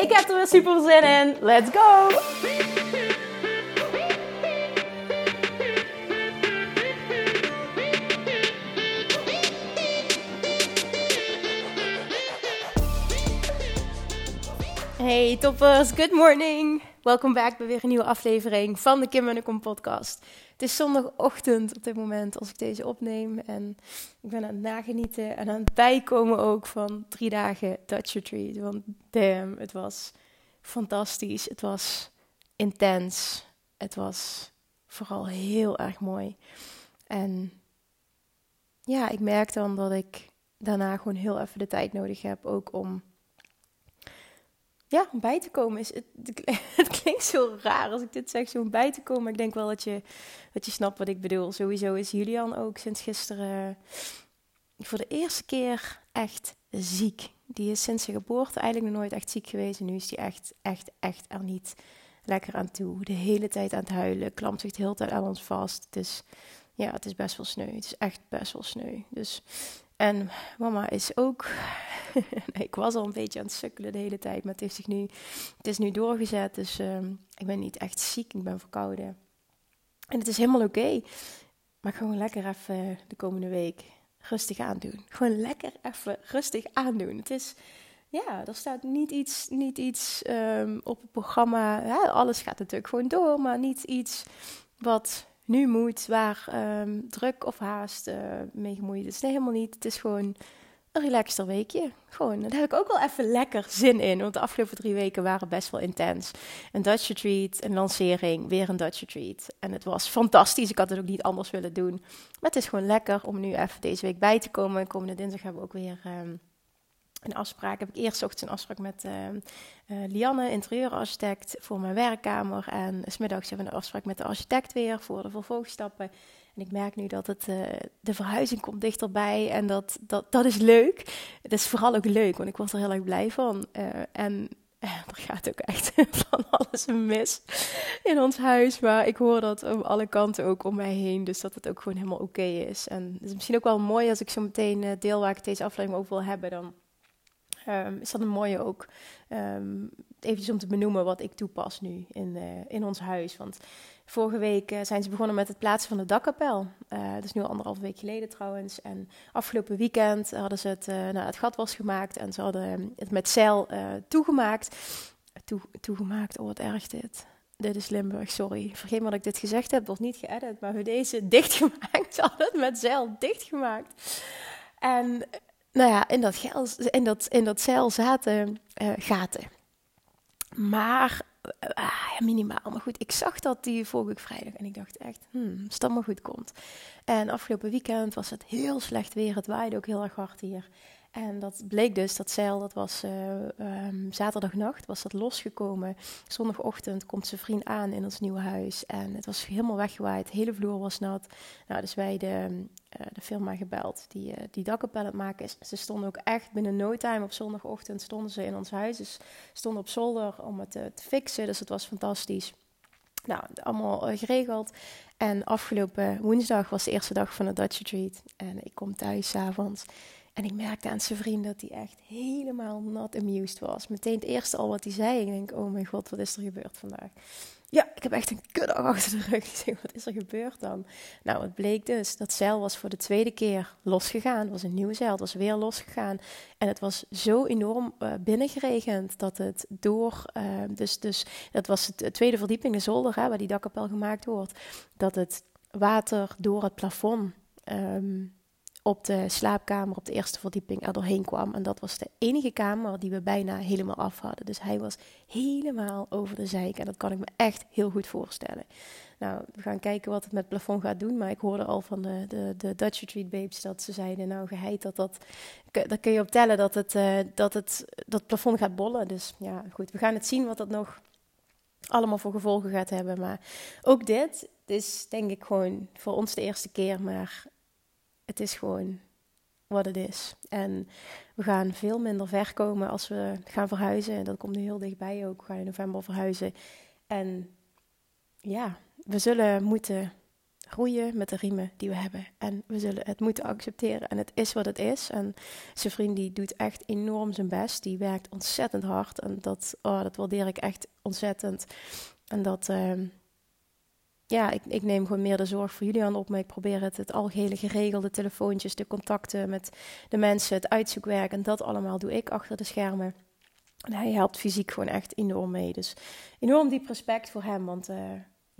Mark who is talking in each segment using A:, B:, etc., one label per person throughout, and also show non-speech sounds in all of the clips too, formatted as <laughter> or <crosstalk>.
A: Ik heb er weer super zin in. Let's go! Hey toppers, good morning! Welkom back bij weer een nieuwe aflevering van de Kim en de Kom podcast. Het is zondagochtend op dit moment als ik deze opneem en ik ben aan het nagenieten en aan het bijkomen ook van drie dagen Dutch Retreat. Want damn, het was fantastisch, het was intens, het was vooral heel erg mooi. En ja, ik merk dan dat ik daarna gewoon heel even de tijd nodig heb ook om ja, om bij te komen is. Het, <laughs> het, klinkt zo raar als ik dit zeg, zo om bij te komen. Maar ik denk wel dat je, dat je snapt wat ik bedoel. Sowieso is Julian ook sinds gisteren voor de eerste keer echt ziek. Die is sinds zijn geboorte eigenlijk nog nooit echt ziek geweest. En nu is hij echt, echt, echt er niet lekker aan toe. De hele tijd aan het huilen. Klampt zich de hele tijd aan ons vast. Dus ja, het is best wel sneu. Het is echt best wel sneu. Dus en mama is ook. <laughs> ik was al een beetje aan het sukkelen de hele tijd, maar het, nu, het is nu doorgezet. Dus ehm, ik ben niet echt ziek, ik ben verkouden. En het is helemaal oké. Maar gewoon lekker even de komende week rustig aandoen. Gewoon lekker even rustig aandoen. Het is, ja, er staat niet iets, niet iets ehm, op het programma. alles gaat natuurlijk gewoon door, maar niet iets wat nu moet, waar um, druk of haast uh, mee gemoeid is. Nee, helemaal niet. Het is gewoon een relaxter weekje. Gewoon, daar heb ik ook wel even lekker zin in. Want de afgelopen drie weken waren best wel intens. Een Dutch Retreat, een lancering, weer een Dutch Retreat. En het was fantastisch. Ik had het ook niet anders willen doen. Maar het is gewoon lekker om nu even deze week bij te komen. Komende dinsdag hebben we ook weer... Um, een afspraak. Heb ik eerst ochtends een afspraak met uh, uh, Lianne, interieurarchitect, voor mijn werkkamer. En smiddags hebben we een afspraak met de architect weer voor de vervolgstappen. En ik merk nu dat het, uh, de verhuizing komt dichterbij en dat, dat, dat is leuk. Het is vooral ook leuk, want ik word er heel erg blij van. en er gaat ook echt <laughs> van alles mis in ons huis. Maar ik hoor dat op alle kanten ook om mij heen. Dus dat het ook gewoon helemaal oké is. En het is misschien ook wel mooi als ik zo meteen deel waar ik deze aflevering over wil hebben. Dan um, is dat een mooie ook. Um, eventjes om te benoemen wat ik toepas nu in, uh, in ons huis. Want vorige week uh, zijn ze begonnen met het plaatsen van de dakkapel. Uh, dat is nu anderhalf week geleden trouwens. En afgelopen weekend hadden ze het, nou, het gat was gemaakt en ze hadden het met zeil toegemaakt. Toe, toegemaakt, oh wat erg dit. Dit is Limburg, sorry. Vergeet maar dat ik dit gezegd heb, wordt niet geëdit. Maar we deze <laughs> dichtgemaakt, ze hadden het met zeil dichtgemaakt. En nou ja, in dat, in dat, in dat zeil zaten uh, gaten. Maar, uh, minimaal. Maar goed, ik zag dat die vorige vrijdag en ik dacht echt, hmm, als dat maar goed komt. En afgelopen weekend was het heel slecht weer. Het waaide ook heel erg hard hier. En dat bleek dus, dat zeil, dat was uh, zaterdagnacht, was dat losgekomen. Zondagochtend komt zijn vriend aan in ons nieuwe huis. En het was helemaal weggewaaid, de hele vloer was nat. Nou, dus wij de, uh, de firma gebeld die, uh, die dakkapel maken. Ze stonden ook echt binnen no time op zondagochtend stonden ze in ons huis. Dus stonden op zolder om het te fixen, dus het was fantastisch. Nou, allemaal geregeld. En afgelopen woensdag was de eerste dag van de Dutch Retreat. En ik kom thuis s'avonds. avonds. En ik merkte aan zijn vriend dat hij echt helemaal not amused was. Meteen het eerste al wat hij zei. Ik denk, oh mijn god, wat is er gebeurd vandaag? Ja, ik heb echt een kudde achter de rug. <laughs> Ik zeg, wat is er gebeurd dan? Nou, het bleek dus, dat zeil was voor de tweede keer losgegaan. Het was een nieuwe zeil, het was weer losgegaan. En het was zo enorm uh, binnengeregend dat het door... Uh, dus, dus dat was de tweede verdieping, de zolder, hè, waar die dakkapel gemaakt wordt. Dat het water door het plafond... Um, op de slaapkamer op de eerste verdieping er doorheen kwam. En dat was de enige kamer die we bijna helemaal af hadden. Dus hij was helemaal over de zijk. En dat kan ik me echt heel goed voorstellen. Nou, we gaan kijken wat het met het plafond gaat doen. Maar ik hoorde al van de, de, de Dutch Retreat Babes dat ze zeiden... nou, geheid dat dat... Daar kun je op tellen dat het, uh, dat het dat plafond gaat bollen. Dus ja, goed. We gaan het zien wat dat nog allemaal voor gevolgen gaat hebben. Maar ook dit is denk ik gewoon voor ons de eerste keer. Maar het is gewoon wat het is. En we gaan veel minder ver komen als we gaan verhuizen. En dat komt nu heel dichtbij ook. We gaan in november verhuizen. En ja, we zullen moeten groeien met de riemen die we hebben. En we zullen het moeten accepteren. En het is wat het is. En zijn vriend die doet echt enorm zijn best. Die werkt ontzettend hard. En dat, oh, dat waardeer ik echt ontzettend. En dat, uh, ja, ik, ik, neem gewoon meer de zorg voor Julian op. Maar ik probeer het, het algehele geregelde telefoontjes, de contacten met de mensen, het uitzoekwerk. En dat allemaal doe ik achter de schermen. En hij helpt fysiek gewoon echt enorm mee. Dus enorm diep respect voor hem. Want uh,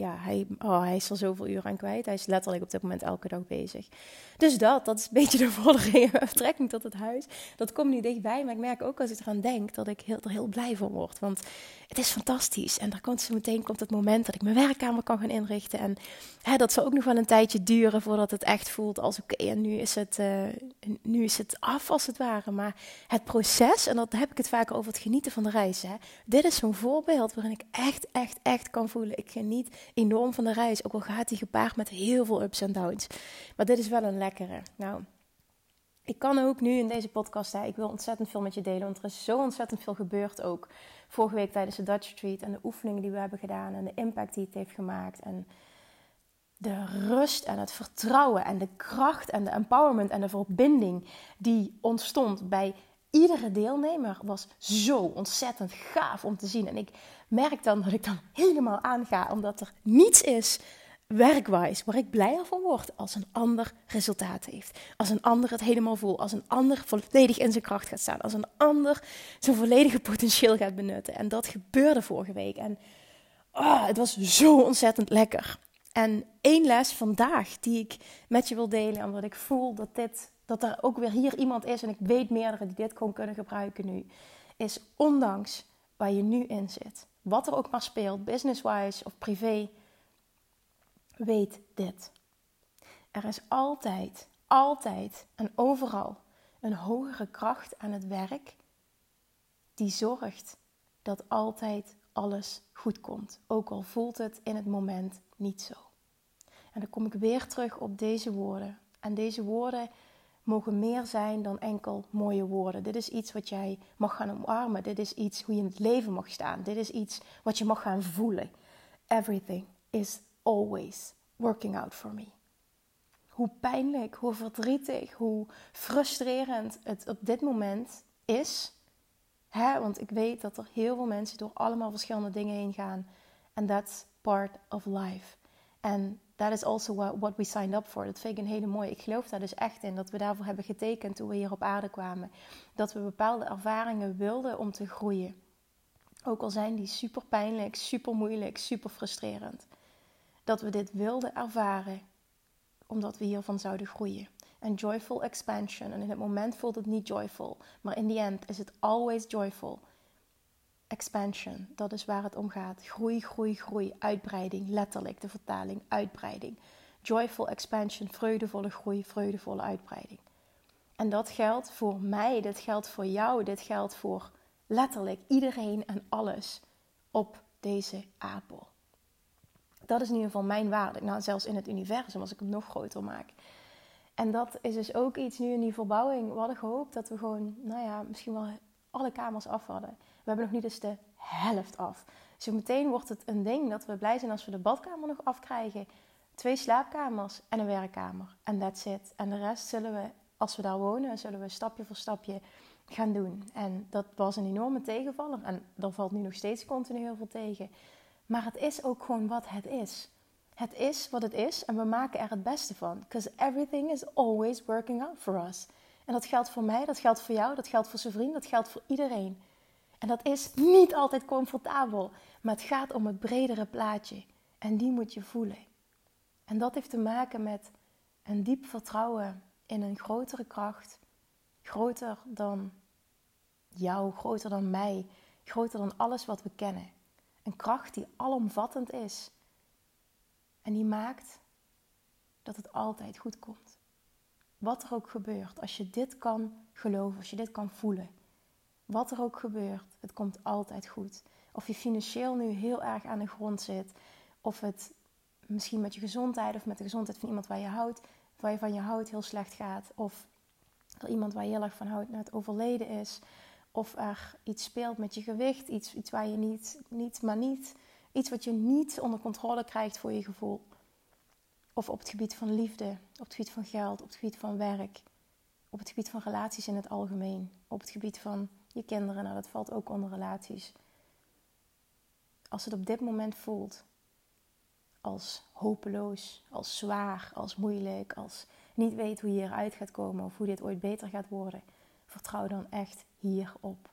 A: ja, hij, oh, hij is er zoveel uren aan kwijt. Hij is letterlijk op dit moment elke dag bezig. Dus dat, dat is een beetje de <laughs> vordering en tot het huis. Dat komt nu dichtbij, maar ik merk ook als ik eraan denk dat ik heel, er heel blij van word. Want het is fantastisch. En daar komt zo meteen komt het moment dat ik mijn werkkamer kan gaan inrichten. En hè, dat zal ook nog wel een tijdje duren voordat het echt voelt als oké, en nu is, het, uh, nu is het af als het ware. Maar het proces, en dat heb ik het vaak over het genieten van de reis. Hè. Dit is zo'n voorbeeld waarin ik echt, echt, echt kan voelen. Ik geniet enorm van de reis. Ook al gaat die gepaard met heel veel ups en downs. Maar dit is wel een lekkere. Nou, ik kan ook nu in deze podcast, hè, ik wil ontzettend veel met je delen, want er is zo ontzettend veel gebeurd ook. Vorige week tijdens de Dutch Retreat en de oefeningen die we hebben gedaan en de impact die het heeft gemaakt. En de rust en het vertrouwen en de kracht en de empowerment en de verbinding die ontstond bij iedere deelnemer was zo ontzettend gaaf om te zien. En ik merk dan dat ik dan helemaal aanga, omdat er niets is werkwijs waar ik blijer van word als een ander resultaat heeft. Als een ander het helemaal voelt. Als een ander volledig in zijn kracht gaat staan. Als een ander zijn volledige potentieel gaat benutten. En dat gebeurde vorige week. En oh, het was zo ontzettend lekker. En één les vandaag die ik met je wil delen, omdat ik voel dat, dit, dat er ook weer hier iemand is, en ik weet meerdere die dit gewoon kunnen gebruiken nu, is ondanks waar je nu in zit, wat er ook maar speelt, business-wise of privé, weet dit. Er is altijd, altijd en overal een hogere kracht aan het werk die zorgt dat altijd alles goed komt. Ook al voelt het in het moment niet zo. En dan kom ik weer terug op deze woorden. En deze woorden mogen meer zijn dan enkel mooie woorden. Dit is iets wat jij mag gaan omarmen. Dit is iets hoe je in het leven mag staan. Dit is iets wat je mag gaan voelen. Everything is always working out for me. Hoe pijnlijk, hoe verdrietig, hoe frustrerend het op dit moment is. Hè? Want ik weet dat er heel veel mensen door allemaal verschillende dingen heen gaan. And that's part of life. En that is also what, we signed up for. Dat vind ik een hele mooie. Ik geloof daar dus echt in dat we daarvoor hebben getekend toen we hier op aarde kwamen. Dat we bepaalde ervaringen wilden om te groeien. Ook al zijn die super pijnlijk, super moeilijk, super frustrerend. Dat we dit wilden ervaren omdat we hiervan zouden groeien. En joyful expansion. En in het moment voelt het niet joyful. Maar in the end is het always joyful expansion. Dat is waar het om gaat. Groei, groei, groei. Uitbreiding. Letterlijk de vertaling. Uitbreiding. Joyful expansion. Vreugdevolle groei. Vreugdevolle uitbreiding. En dat geldt voor mij. Dit geldt voor jou. Dit geldt voor letterlijk iedereen en alles op deze aardbol. Dat is in ieder geval mijn waarde. Nou, zelfs in het universum, als ik hem nog groter maak. En dat is dus ook iets nu in die verbouwing. We hadden gehoopt dat we gewoon, nou ja, misschien wel alle kamers af hadden. We hebben nog niet eens de helft af. Dus meteen wordt het een ding dat we blij zijn als we de badkamer nog afkrijgen. Twee slaapkamers en een werkkamer. En that's it. En de rest zullen we, als we daar wonen, zullen we stapje voor stapje gaan doen. En dat was een enorme tegenvaller. En daar valt nu nog steeds continu heel veel tegen. Maar het is ook gewoon wat het is. Het is wat het is en we maken er het beste van. Because everything is always working out for us. En dat geldt voor mij, dat geldt voor jou, dat geldt voor zijn vriend, dat geldt voor iedereen. En dat is niet altijd comfortabel, maar het gaat om het bredere plaatje. En die moet je voelen. En dat heeft te maken met een diep vertrouwen in een grotere kracht, groter dan jou, groter dan mij, groter dan alles wat we kennen. Een kracht die alomvattend is en die maakt dat het altijd goed komt. Wat er ook gebeurt, als je dit kan geloven, als je dit kan voelen, wat er ook gebeurt, het komt altijd goed. Of je financieel nu heel erg aan de grond zit, of het misschien met je gezondheid of met de gezondheid van iemand waar je houdt, waar je van je houdt heel slecht gaat, of iemand waar je heel erg van houdt net overleden is, of er iets speelt met je gewicht, iets, iets waar je niet, niet, maar niet, iets wat je niet onder controle krijgt voor je gevoel. Of op het gebied van liefde, op het gebied van geld, op het gebied van werk, op het gebied van relaties in het algemeen, op het gebied van je kinderen, nou dat valt ook onder relaties. Als het op dit moment voelt als hopeloos, als zwaar, als moeilijk, als niet weet hoe je eruit gaat komen of hoe dit ooit beter gaat worden, vertrouw dan echt hierop.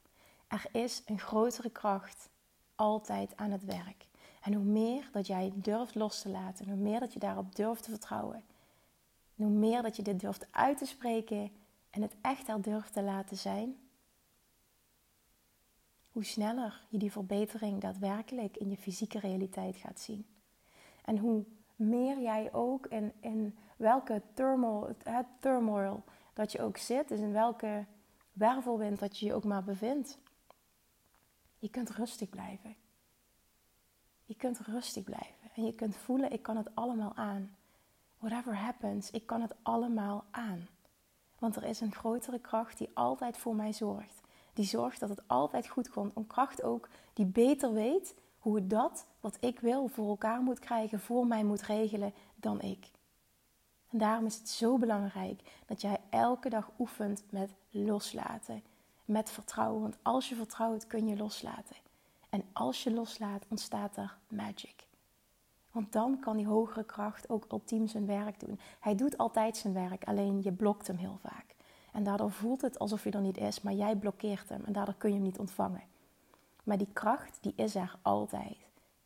A: Er is een grotere kracht altijd aan het werk. En hoe meer dat jij durft los te laten, hoe meer dat je daarop durft te vertrouwen, hoe meer dat je dit durft uit te spreken en het echt er durft te laten zijn, hoe sneller je die verbetering daadwerkelijk in je fysieke realiteit gaat zien. En hoe meer jij ook in, in welke turmoil, het turmoil dat je ook zit, dus in welke wervelwind dat je je ook maar bevindt. Je kunt rustig blijven. Je kunt rustig blijven. En je kunt voelen, ik kan het allemaal aan. Whatever happens, ik kan het allemaal aan. Want er is een grotere kracht die altijd voor mij zorgt. Die zorgt dat het altijd goed komt. Een kracht ook die beter weet hoe het dat wat ik wil voor elkaar moet krijgen, voor mij moet regelen dan ik. En daarom is het zo belangrijk dat jij elke dag oefent met loslaten, met vertrouwen. Want als je vertrouwt, kun je loslaten. En als je loslaat, ontstaat er magic. Want dan kan die hogere kracht ook ultiem zijn werk doen. Hij doet altijd zijn werk, alleen je blokt hem heel vaak. En daardoor voelt het alsof hij er niet is, maar jij blokkeert hem en daardoor kun je hem niet ontvangen. Maar die kracht, die is er altijd.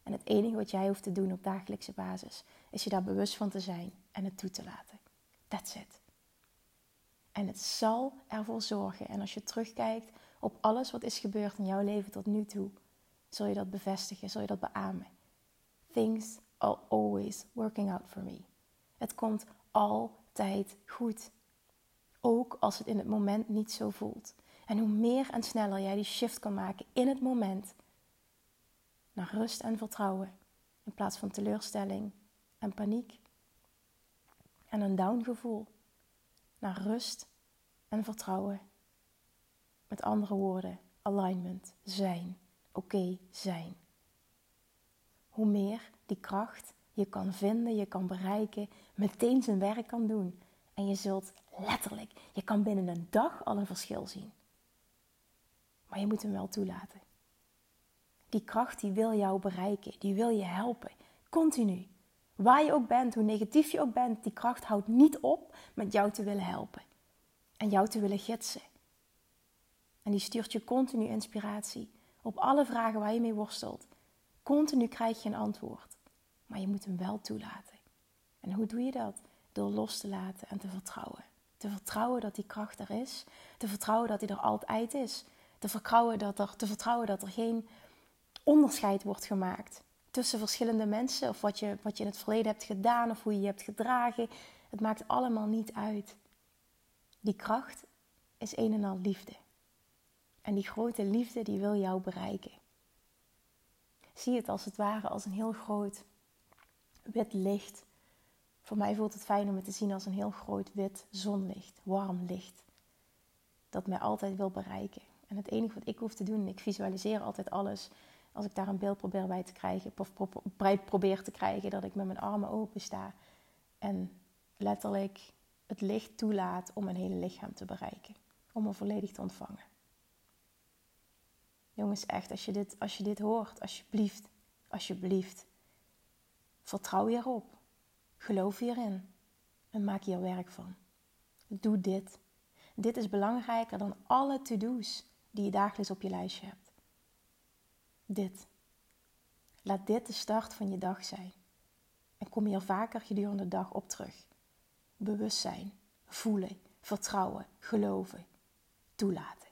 A: En het enige wat jij hoeft te doen op dagelijkse basis, is je daar bewust van te zijn en het toe te laten. That's it. En het zal ervoor zorgen. En als je terugkijkt op alles wat is gebeurd in jouw leven tot nu toe, zul je dat bevestigen, zul je dat beamen. Things are always working out for me. Het komt altijd goed. Ook als het in het moment niet zo voelt. En hoe meer en sneller jij die shift kan maken in het moment naar rust en vertrouwen, in plaats van teleurstelling en paniek en een down gevoel, naar rust en vertrouwen. Met andere woorden, alignment, zijn, oké zijn. Hoe meer die kracht je kan vinden, je kan bereiken, meteen zijn werk kan doen. En je zult letterlijk, je kan binnen een dag al een verschil zien. Maar je moet hem wel toelaten. Die kracht die wil jou bereiken, die wil je helpen. Continu. Waar je ook bent, hoe negatief je ook bent, die kracht houdt niet op met jou te willen helpen. En jou te willen gidsen. En die stuurt je continu inspiratie. Op alle vragen waar je mee worstelt. Continu krijg je een antwoord. Maar je moet hem wel toelaten. En hoe doe je dat? Door los te laten en te vertrouwen. Te vertrouwen dat die kracht er is. Te vertrouwen dat hij er altijd is. Te vertrouwen dat er, te vertrouwen dat er geen onderscheid wordt gemaakt tussen verschillende mensen. Of wat je, wat je in het verleden hebt gedaan of hoe je je hebt gedragen. Het maakt allemaal niet uit. Die kracht is een en al liefde. En die grote liefde die wil jou bereiken. Zie het als het ware als een heel groot wit licht. Voor mij voelt het fijn om het te zien als een heel groot wit zonlicht, warm licht. Dat mij altijd wil bereiken. En het enige wat ik hoef te doen, ik visualiseer altijd alles. Als ik daar een beeld probeer bij te krijgen, of probeer te krijgen, dat ik met mijn armen open sta. En letterlijk het licht toelaat om mijn hele lichaam te bereiken. Om me volledig te ontvangen. Jongens, echt, als je dit, als je dit hoort, alsjeblieft, alsjeblieft. Vertrouw hierop. Geloof hierin. En maak hier werk van. Doe dit. Dit is belangrijker dan alle to-do's die je dagelijks op je lijstje hebt. Dit. Laat dit de start van je dag zijn. En kom hier vaker gedurende de dag op terug. Bewustzijn, voelen, vertrouwen, geloven, toelaten.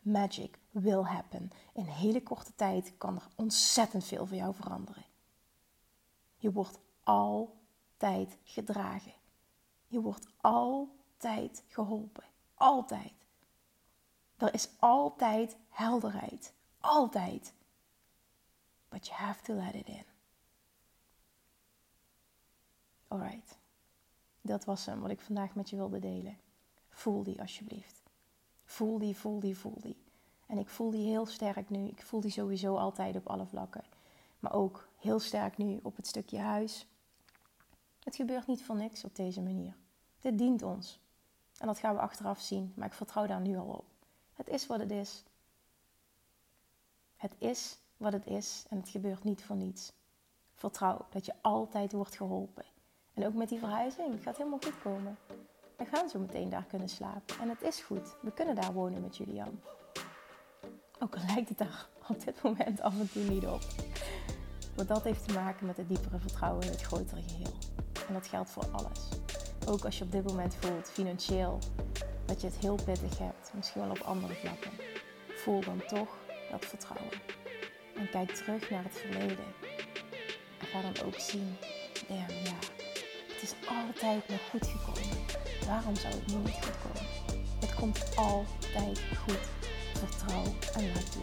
A: Magic will happen. In hele korte tijd kan er ontzettend veel voor jou veranderen. Je wordt altijd gedragen. Je wordt altijd geholpen. Altijd. Er is altijd helderheid. Altijd. But you have to let it in. Alright. Dat was hem wat ik vandaag met je wilde delen. Voel die alsjeblieft. Voel die, voel die, voel die. En ik voel die heel sterk nu. Ik voel die sowieso altijd op alle vlakken. Maar ook heel sterk nu op het stukje huis. Het gebeurt niet voor niks op deze manier. Dit dient ons. En dat gaan we achteraf zien, maar ik vertrouw daar nu al op. Het is wat het is. Het is wat het is en het gebeurt niet voor niets. Vertrouw dat je altijd wordt geholpen. En ook met die verhuizing, het gaat helemaal goed komen. We gaan zo meteen daar kunnen slapen. En het is goed. We kunnen daar wonen met Julian. Ook al lijkt het daar op dit moment af en toe niet op. Want dat heeft te maken met het diepere vertrouwen in het grotere geheel. En dat geldt voor alles. Ook als je op dit moment voelt, financieel, dat je het heel pittig hebt, misschien wel op andere vlakken. Voel dan toch dat vertrouwen. En kijk terug naar het verleden. En ga dan ook zien, damn ja, het is altijd nog goed gekomen. Waarom zou het nu niet goed komen? Het komt altijd goed. Vertrouw en laat toe.